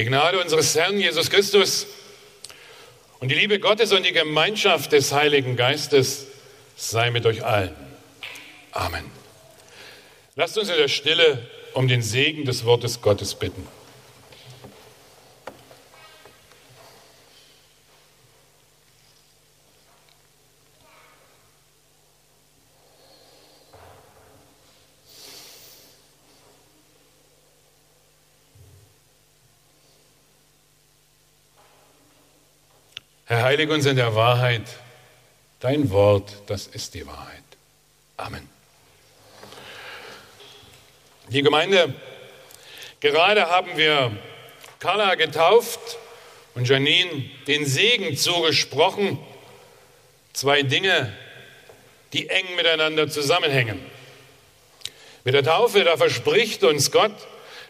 Die Gnade unseres Herrn Jesus Christus und die Liebe Gottes und die Gemeinschaft des Heiligen Geistes sei mit euch allen. Amen. Lasst uns in der Stille um den Segen des Wortes Gottes bitten. Heilige uns in der Wahrheit. Dein Wort, das ist die Wahrheit. Amen. Die Gemeinde, gerade haben wir Carla getauft und Janine den Segen zugesprochen. Zwei Dinge, die eng miteinander zusammenhängen. Mit der Taufe, da verspricht uns Gott,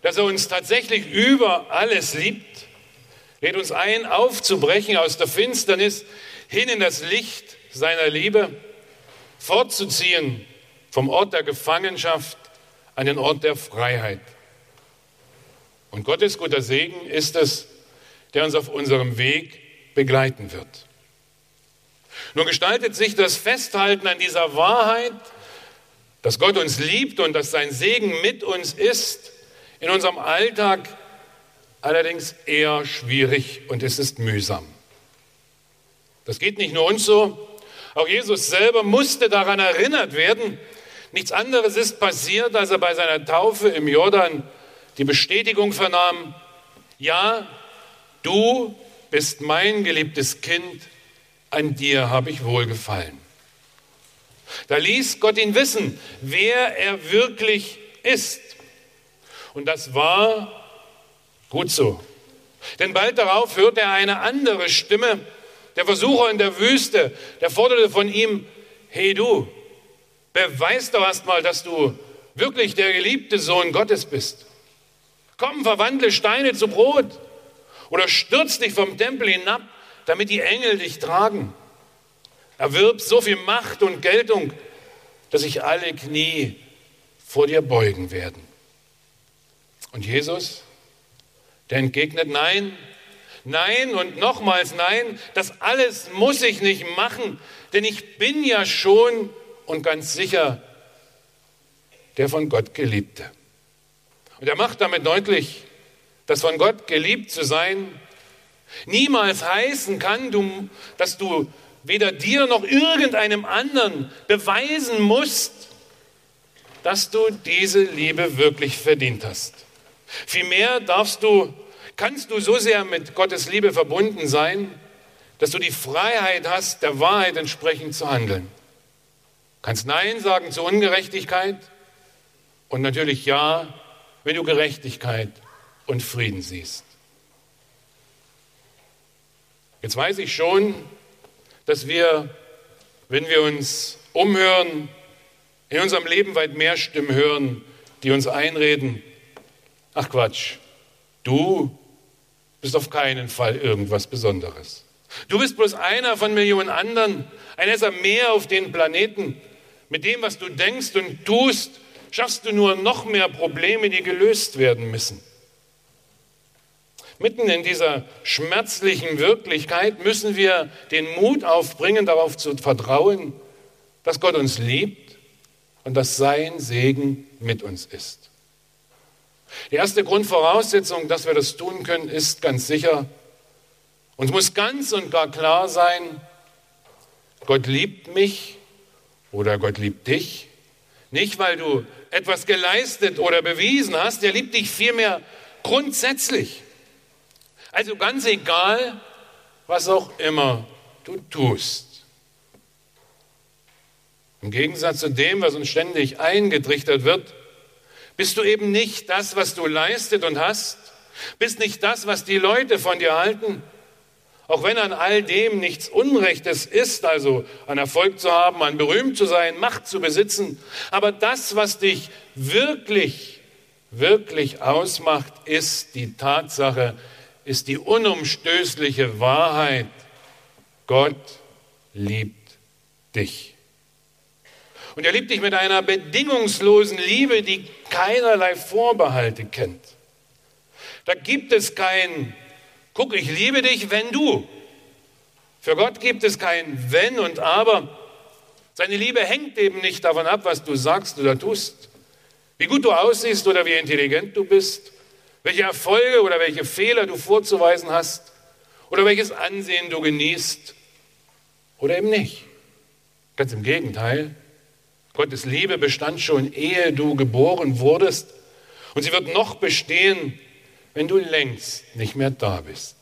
dass er uns tatsächlich über alles liebt lädt uns ein, aufzubrechen aus der Finsternis hin in das Licht seiner Liebe, fortzuziehen vom Ort der Gefangenschaft an den Ort der Freiheit. Und Gottes guter Segen ist es, der uns auf unserem Weg begleiten wird. Nun gestaltet sich das Festhalten an dieser Wahrheit, dass Gott uns liebt und dass sein Segen mit uns ist, in unserem Alltag allerdings eher schwierig und es ist mühsam. Das geht nicht nur uns so, auch Jesus selber musste daran erinnert werden. Nichts anderes ist passiert, als er bei seiner Taufe im Jordan die Bestätigung vernahm, ja, du bist mein geliebtes Kind, an dir habe ich wohlgefallen. Da ließ Gott ihn wissen, wer er wirklich ist. Und das war Gut so. Denn bald darauf hörte er eine andere Stimme, der Versucher in der Wüste, der forderte von ihm, hey du, beweis doch erstmal, dass du wirklich der geliebte Sohn Gottes bist. Komm, verwandle Steine zu Brot oder stürz dich vom Tempel hinab, damit die Engel dich tragen. Erwirb so viel Macht und Geltung, dass sich alle Knie vor dir beugen werden. Und Jesus, der entgegnet, nein, nein und nochmals nein, das alles muss ich nicht machen, denn ich bin ja schon und ganz sicher der von Gott geliebte. Und er macht damit deutlich, dass von Gott geliebt zu sein niemals heißen kann, dass du weder dir noch irgendeinem anderen beweisen musst, dass du diese Liebe wirklich verdient hast. Vielmehr darfst du, kannst du so sehr mit Gottes Liebe verbunden sein, dass du die Freiheit hast, der Wahrheit entsprechend zu handeln. Du kannst Nein sagen zur Ungerechtigkeit und natürlich Ja, wenn du Gerechtigkeit und Frieden siehst. Jetzt weiß ich schon, dass wir, wenn wir uns umhören, in unserem Leben weit mehr Stimmen hören, die uns einreden, Ach Quatsch, du bist auf keinen Fall irgendwas Besonderes. Du bist bloß einer von Millionen anderen, ein Esser mehr auf den Planeten. Mit dem, was du denkst und tust, schaffst du nur noch mehr Probleme, die gelöst werden müssen. Mitten in dieser schmerzlichen Wirklichkeit müssen wir den Mut aufbringen, darauf zu vertrauen, dass Gott uns liebt und dass sein Segen mit uns ist. Die erste Grundvoraussetzung, dass wir das tun können, ist ganz sicher, uns muss ganz und gar klar sein, Gott liebt mich oder Gott liebt dich. Nicht, weil du etwas geleistet oder bewiesen hast, er liebt dich vielmehr grundsätzlich. Also ganz egal, was auch immer du tust. Im Gegensatz zu dem, was uns ständig eingetrichtert wird, bist du eben nicht das, was du leistet und hast? Bist nicht das, was die Leute von dir halten? Auch wenn an all dem nichts Unrechtes ist, also an Erfolg zu haben, an berühmt zu sein, Macht zu besitzen. Aber das, was dich wirklich, wirklich ausmacht, ist die Tatsache, ist die unumstößliche Wahrheit. Gott liebt dich. Und er liebt dich mit einer bedingungslosen Liebe, die keinerlei Vorbehalte kennt. Da gibt es kein, guck, ich liebe dich, wenn du. Für Gott gibt es kein Wenn und Aber. Seine Liebe hängt eben nicht davon ab, was du sagst oder tust, wie gut du aussiehst oder wie intelligent du bist, welche Erfolge oder welche Fehler du vorzuweisen hast oder welches Ansehen du genießt oder eben nicht. Ganz im Gegenteil. Gottes Liebe bestand schon, ehe du geboren wurdest. Und sie wird noch bestehen, wenn du längst nicht mehr da bist.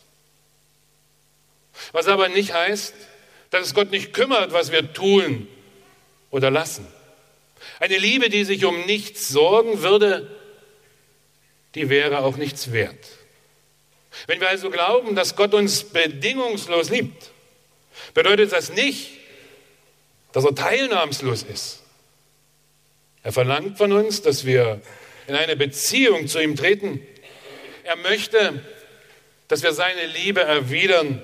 Was aber nicht heißt, dass es Gott nicht kümmert, was wir tun oder lassen. Eine Liebe, die sich um nichts sorgen würde, die wäre auch nichts wert. Wenn wir also glauben, dass Gott uns bedingungslos liebt, bedeutet das nicht, dass er teilnahmslos ist. Er verlangt von uns, dass wir in eine Beziehung zu ihm treten. Er möchte, dass wir seine Liebe erwidern,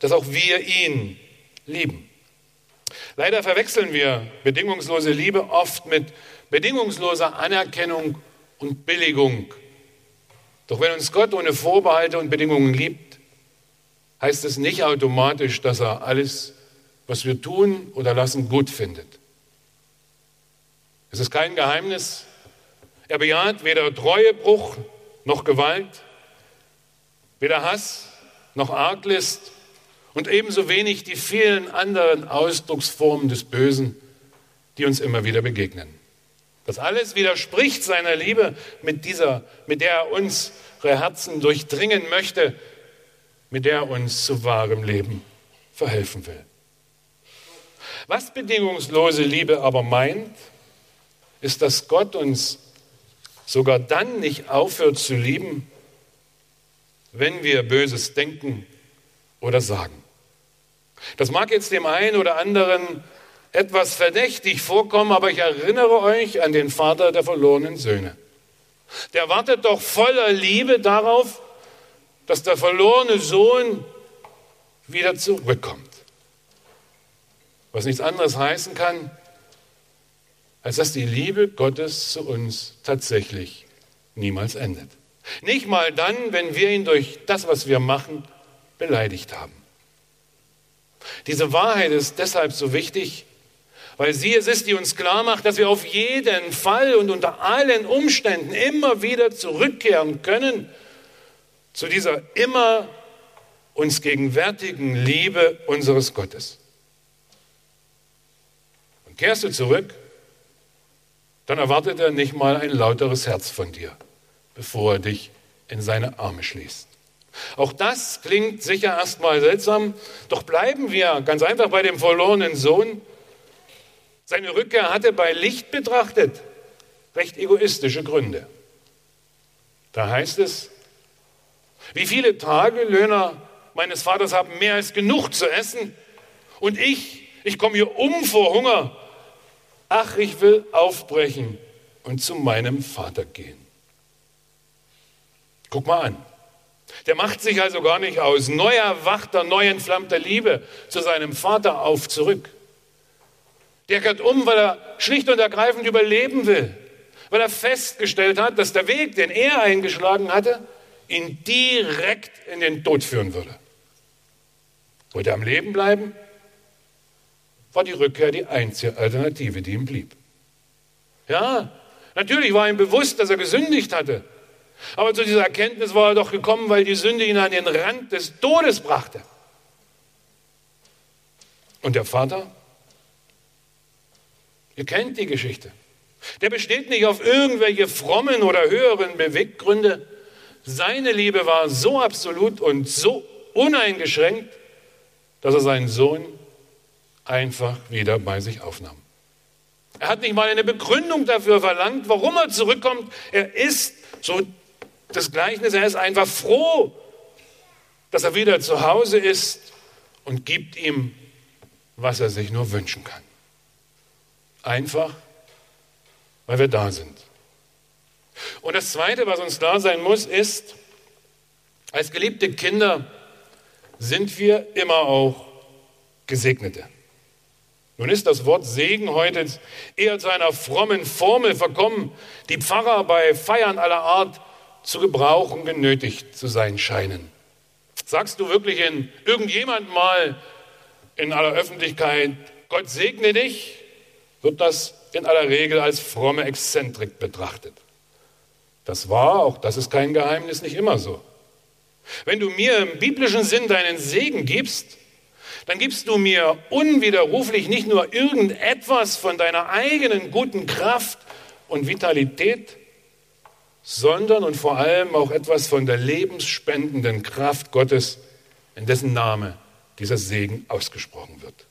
dass auch wir ihn lieben. Leider verwechseln wir bedingungslose Liebe oft mit bedingungsloser Anerkennung und Billigung. Doch wenn uns Gott ohne Vorbehalte und Bedingungen liebt, heißt es nicht automatisch, dass er alles, was wir tun oder lassen, gut findet. Es ist kein Geheimnis. Er bejaht weder Treuebruch noch Gewalt, weder Hass noch Arglist und ebenso wenig die vielen anderen Ausdrucksformen des Bösen, die uns immer wieder begegnen. Das alles widerspricht seiner Liebe, mit, dieser, mit der er unsere Herzen durchdringen möchte, mit der er uns zu wahrem Leben verhelfen will. Was bedingungslose Liebe aber meint, ist, dass Gott uns sogar dann nicht aufhört zu lieben, wenn wir Böses denken oder sagen. Das mag jetzt dem einen oder anderen etwas verdächtig vorkommen, aber ich erinnere euch an den Vater der verlorenen Söhne. Der wartet doch voller Liebe darauf, dass der verlorene Sohn wieder zurückkommt. Was nichts anderes heißen kann, als dass die Liebe Gottes zu uns tatsächlich niemals endet. Nicht mal dann, wenn wir ihn durch das, was wir machen, beleidigt haben. Diese Wahrheit ist deshalb so wichtig, weil sie es ist, die uns klar macht, dass wir auf jeden Fall und unter allen Umständen immer wieder zurückkehren können zu dieser immer uns gegenwärtigen Liebe unseres Gottes. Und kehrst du zurück, dann erwartet er nicht mal ein lauteres Herz von dir, bevor er dich in seine Arme schließt. Auch das klingt sicher erstmal seltsam, doch bleiben wir ganz einfach bei dem verlorenen Sohn. Seine Rückkehr hatte bei Licht betrachtet recht egoistische Gründe. Da heißt es, wie viele Tagelöhner meines Vaters haben mehr als genug zu essen und ich, ich komme hier um vor Hunger. Ach, ich will aufbrechen und zu meinem Vater gehen. Guck mal an. Der macht sich also gar nicht aus neu erwachter, neu entflammter Liebe zu seinem Vater auf zurück. Der kehrt um, weil er schlicht und ergreifend überleben will, weil er festgestellt hat, dass der Weg, den er eingeschlagen hatte, ihn direkt in den Tod führen würde. Wollte er am Leben bleiben, war die Rückkehr die einzige Alternative, die ihm blieb. Ja, natürlich war ihm bewusst, dass er gesündigt hatte. Aber zu dieser Erkenntnis war er doch gekommen, weil die Sünde ihn an den Rand des Todes brachte. Und der Vater? Ihr kennt die Geschichte. Der besteht nicht auf irgendwelche frommen oder höheren Beweggründe. Seine Liebe war so absolut und so uneingeschränkt, dass er seinen Sohn einfach wieder bei sich aufnahm. Er hat nicht mal eine Begründung dafür verlangt, warum er zurückkommt. Er ist, so das Gleichnis, er ist einfach froh, dass er wieder zu Hause ist und gibt ihm, was er sich nur wünschen kann. Einfach, weil wir da sind. Und das Zweite, was uns klar sein muss, ist, als geliebte Kinder sind wir immer auch Gesegnete. Nun ist das Wort Segen heute eher zu einer frommen Formel verkommen, die Pfarrer bei Feiern aller Art zu gebrauchen genötigt zu sein scheinen. Sagst du wirklich in irgendjemand mal in aller Öffentlichkeit, Gott segne dich, wird das in aller Regel als fromme Exzentrik betrachtet. Das war, auch das ist kein Geheimnis, nicht immer so. Wenn du mir im biblischen Sinn deinen Segen gibst, dann gibst du mir unwiderruflich nicht nur irgendetwas von deiner eigenen guten Kraft und Vitalität, sondern und vor allem auch etwas von der lebensspendenden Kraft Gottes, in dessen Name dieser Segen ausgesprochen wird.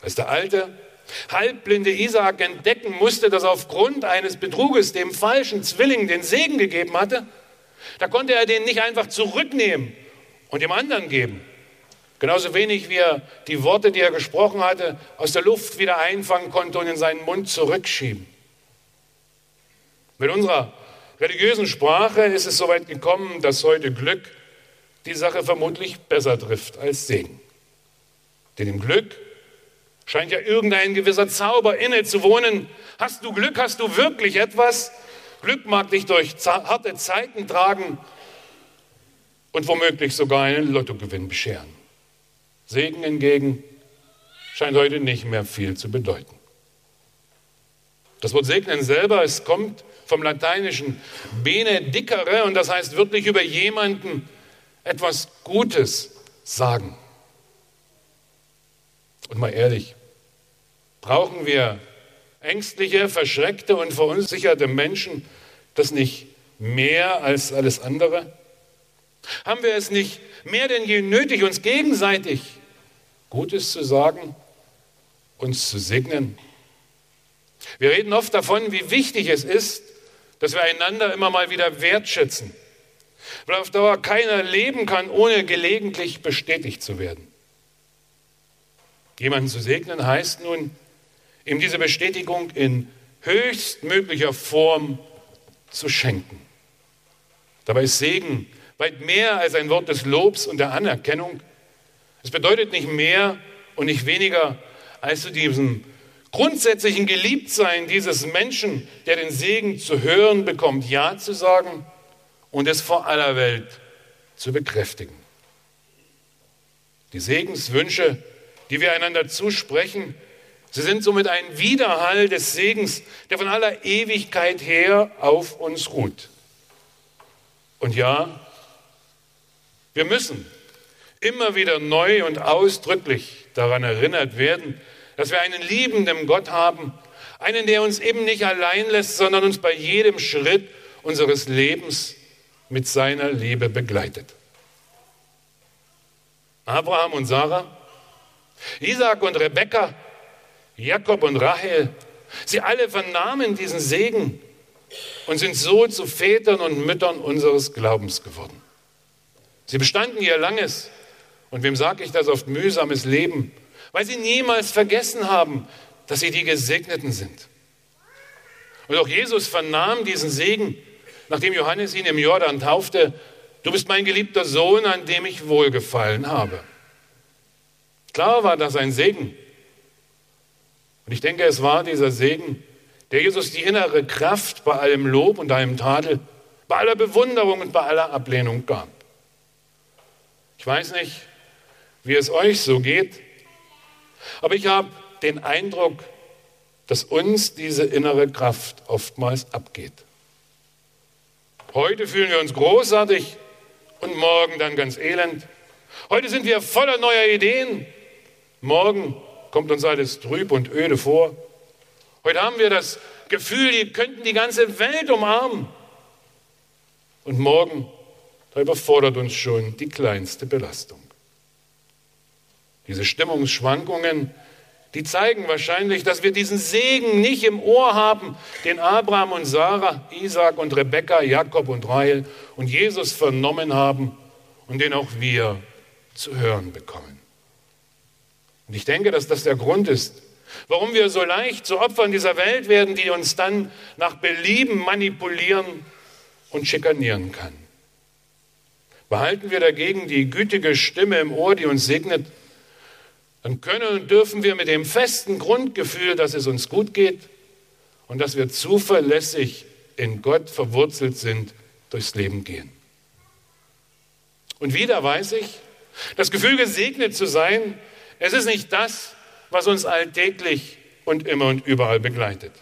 Als der alte, halbblinde Isaak entdecken musste, dass aufgrund eines Betruges dem falschen Zwilling den Segen gegeben hatte, da konnte er den nicht einfach zurücknehmen und dem anderen geben. Genauso wenig wie er die Worte, die er gesprochen hatte, aus der Luft wieder einfangen konnte und in seinen Mund zurückschieben. Mit unserer religiösen Sprache ist es soweit gekommen, dass heute Glück die Sache vermutlich besser trifft als Segen. Denn im Glück scheint ja irgendein gewisser Zauber inne zu wohnen. Hast du Glück, hast du wirklich etwas? Glück mag dich durch harte Zeiten tragen und womöglich sogar einen Lottogewinn bescheren. Segen hingegen scheint heute nicht mehr viel zu bedeuten. Das Wort segnen selber, es kommt vom lateinischen benedicere und das heißt wirklich über jemanden etwas Gutes sagen. Und mal ehrlich, brauchen wir ängstliche, verschreckte und verunsicherte Menschen das nicht mehr als alles andere? Haben wir es nicht mehr denn je nötig, uns gegenseitig Gutes zu sagen, uns zu segnen? Wir reden oft davon, wie wichtig es ist, dass wir einander immer mal wieder wertschätzen, weil auf Dauer keiner leben kann, ohne gelegentlich bestätigt zu werden. Jemanden zu segnen heißt nun, ihm diese Bestätigung in höchstmöglicher Form zu schenken. Dabei ist Segen weit mehr als ein Wort des Lobs und der Anerkennung. Es bedeutet nicht mehr und nicht weniger als zu diesem grundsätzlichen Geliebtsein dieses Menschen, der den Segen zu hören bekommt, Ja zu sagen und es vor aller Welt zu bekräftigen. Die Segenswünsche, die wir einander zusprechen, sie sind somit ein Widerhall des Segens, der von aller Ewigkeit her auf uns ruht. Und ja, wir müssen immer wieder neu und ausdrücklich daran erinnert werden, dass wir einen liebenden Gott haben, einen, der uns eben nicht allein lässt, sondern uns bei jedem Schritt unseres Lebens mit seiner Liebe begleitet. Abraham und Sarah, Isaac und Rebekka, Jakob und Rahel, sie alle vernahmen diesen Segen und sind so zu Vätern und Müttern unseres Glaubens geworden. Sie bestanden ihr langes, und wem sage ich das, oft mühsames Leben, weil sie niemals vergessen haben, dass sie die Gesegneten sind. Und auch Jesus vernahm diesen Segen, nachdem Johannes ihn im Jordan taufte, du bist mein geliebter Sohn, an dem ich wohlgefallen habe. Klar war das ein Segen. Und ich denke, es war dieser Segen, der Jesus die innere Kraft bei allem Lob und allem Tadel, bei aller Bewunderung und bei aller Ablehnung gab. Ich weiß nicht, wie es euch so geht, aber ich habe den Eindruck, dass uns diese innere Kraft oftmals abgeht. Heute fühlen wir uns großartig und morgen dann ganz elend. Heute sind wir voller neuer Ideen. Morgen kommt uns alles trüb und öde vor. Heute haben wir das Gefühl, die könnten die ganze Welt umarmen. Und morgen da überfordert uns schon die kleinste Belastung. Diese Stimmungsschwankungen, die zeigen wahrscheinlich, dass wir diesen Segen nicht im Ohr haben, den Abraham und Sarah, Isaac und Rebekka, Jakob und Rahel und Jesus vernommen haben und den auch wir zu hören bekommen. Und ich denke, dass das der Grund ist, warum wir so leicht zu Opfern dieser Welt werden, die uns dann nach Belieben manipulieren und schikanieren kann. Behalten wir dagegen die gütige Stimme im Ohr, die uns segnet, dann können und dürfen wir mit dem festen Grundgefühl, dass es uns gut geht und dass wir zuverlässig in Gott verwurzelt sind, durchs Leben gehen. Und wieder weiß ich, das Gefühl, gesegnet zu sein, es ist nicht das, was uns alltäglich und immer und überall begleitet.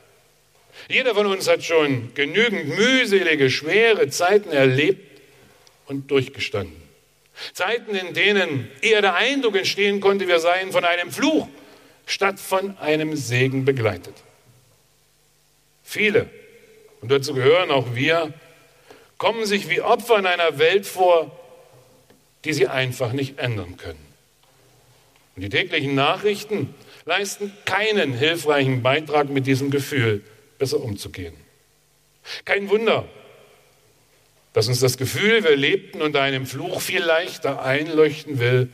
Jeder von uns hat schon genügend mühselige, schwere Zeiten erlebt und durchgestanden. Zeiten, in denen eher der Eindruck entstehen konnte, wir seien von einem Fluch statt von einem Segen begleitet. Viele, und dazu gehören auch wir, kommen sich wie Opfer in einer Welt vor, die sie einfach nicht ändern können. Und die täglichen Nachrichten leisten keinen hilfreichen Beitrag mit diesem Gefühl besser umzugehen. Kein Wunder, dass uns das Gefühl, wir lebten unter einem Fluch viel leichter einleuchten will,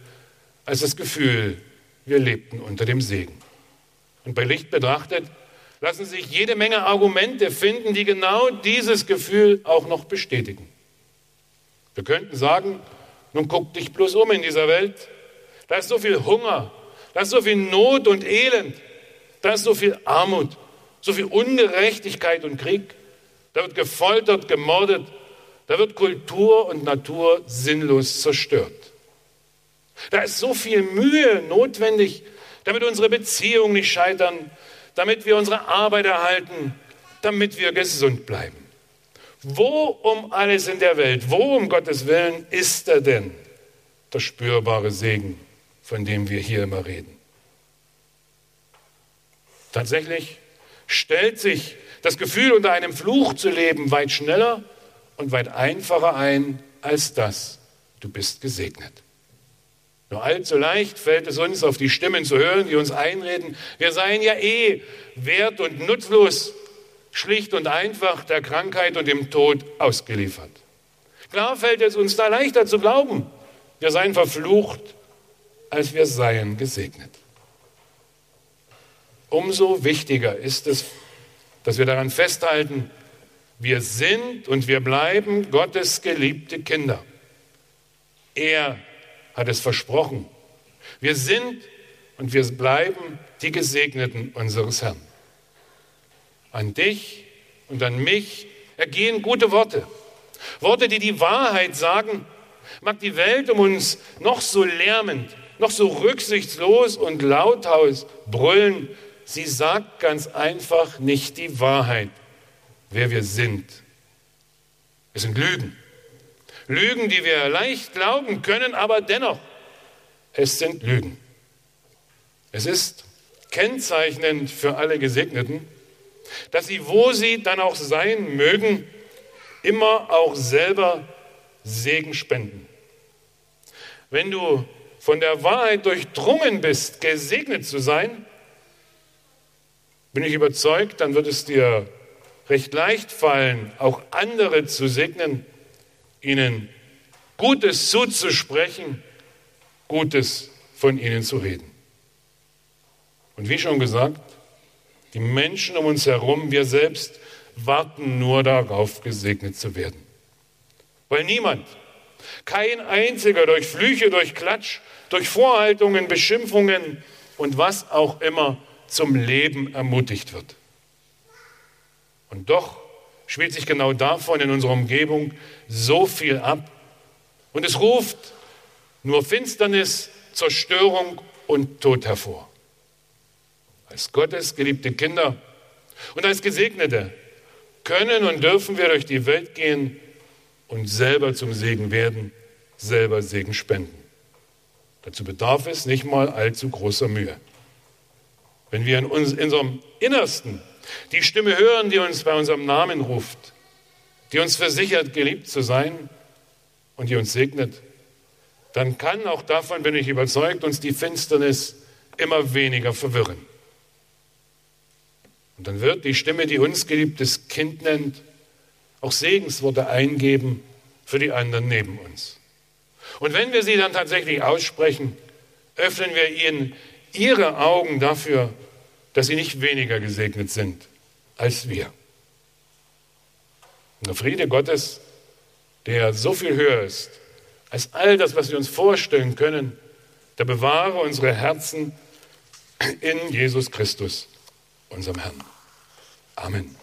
als das Gefühl, wir lebten unter dem Segen. Und bei Licht betrachtet lassen sich jede Menge Argumente finden, die genau dieses Gefühl auch noch bestätigen. Wir könnten sagen, nun guck dich bloß um in dieser Welt. Da ist so viel Hunger, da ist so viel Not und Elend, da ist so viel Armut, so viel Ungerechtigkeit und Krieg. Da wird gefoltert, gemordet, da wird Kultur und Natur sinnlos zerstört. Da ist so viel Mühe notwendig, damit unsere Beziehungen nicht scheitern, damit wir unsere Arbeit erhalten, damit wir gesund bleiben. Wo um alles in der Welt, wo um Gottes Willen ist er denn, der spürbare Segen, von dem wir hier immer reden? Tatsächlich stellt sich das Gefühl, unter einem Fluch zu leben, weit schneller und weit einfacher ein als das, du bist gesegnet. Nur allzu leicht fällt es uns, auf die Stimmen zu hören, die uns einreden, wir seien ja eh wert und nutzlos schlicht und einfach der Krankheit und dem Tod ausgeliefert. Klar fällt es uns da leichter zu glauben, wir seien verflucht, als wir seien gesegnet. Umso wichtiger ist es, dass wir daran festhalten, wir sind und wir bleiben Gottes geliebte Kinder. Er hat es versprochen. Wir sind und wir bleiben die Gesegneten unseres Herrn. An dich und an mich ergehen gute Worte. Worte, die die Wahrheit sagen. Mag die Welt um uns noch so lärmend, noch so rücksichtslos und lauthals brüllen, sie sagt ganz einfach nicht die Wahrheit, wer wir sind. Es sind Lügen. Lügen, die wir leicht glauben können, aber dennoch, es sind Lügen. Es ist kennzeichnend für alle Gesegneten, dass sie, wo sie dann auch sein mögen, immer auch selber Segen spenden. Wenn du von der Wahrheit durchdrungen bist, gesegnet zu sein, bin ich überzeugt, dann wird es dir recht leicht fallen, auch andere zu segnen, ihnen Gutes zuzusprechen, Gutes von ihnen zu reden. Und wie schon gesagt, die Menschen um uns herum, wir selbst, warten nur darauf, gesegnet zu werden. Weil niemand, kein einziger durch Flüche, durch Klatsch, durch Vorhaltungen, Beschimpfungen und was auch immer zum Leben ermutigt wird. Und doch spielt sich genau davon in unserer Umgebung so viel ab. Und es ruft nur Finsternis, Zerstörung und Tod hervor als Gottes geliebte Kinder und als Gesegnete können und dürfen wir durch die Welt gehen und selber zum Segen werden, selber Segen spenden. Dazu bedarf es nicht mal allzu großer Mühe. Wenn wir in, uns, in unserem Innersten die Stimme hören, die uns bei unserem Namen ruft, die uns versichert, geliebt zu sein und die uns segnet, dann kann auch davon, bin ich überzeugt, uns die Finsternis immer weniger verwirren. Und dann wird die Stimme, die uns geliebtes Kind nennt, auch Segensworte eingeben für die anderen neben uns. Und wenn wir sie dann tatsächlich aussprechen, öffnen wir ihnen ihre Augen dafür, dass sie nicht weniger gesegnet sind als wir. Und der Friede Gottes, der so viel höher ist als all das, was wir uns vorstellen können, der bewahre unsere Herzen in Jesus Christus unserem Herrn. Amen.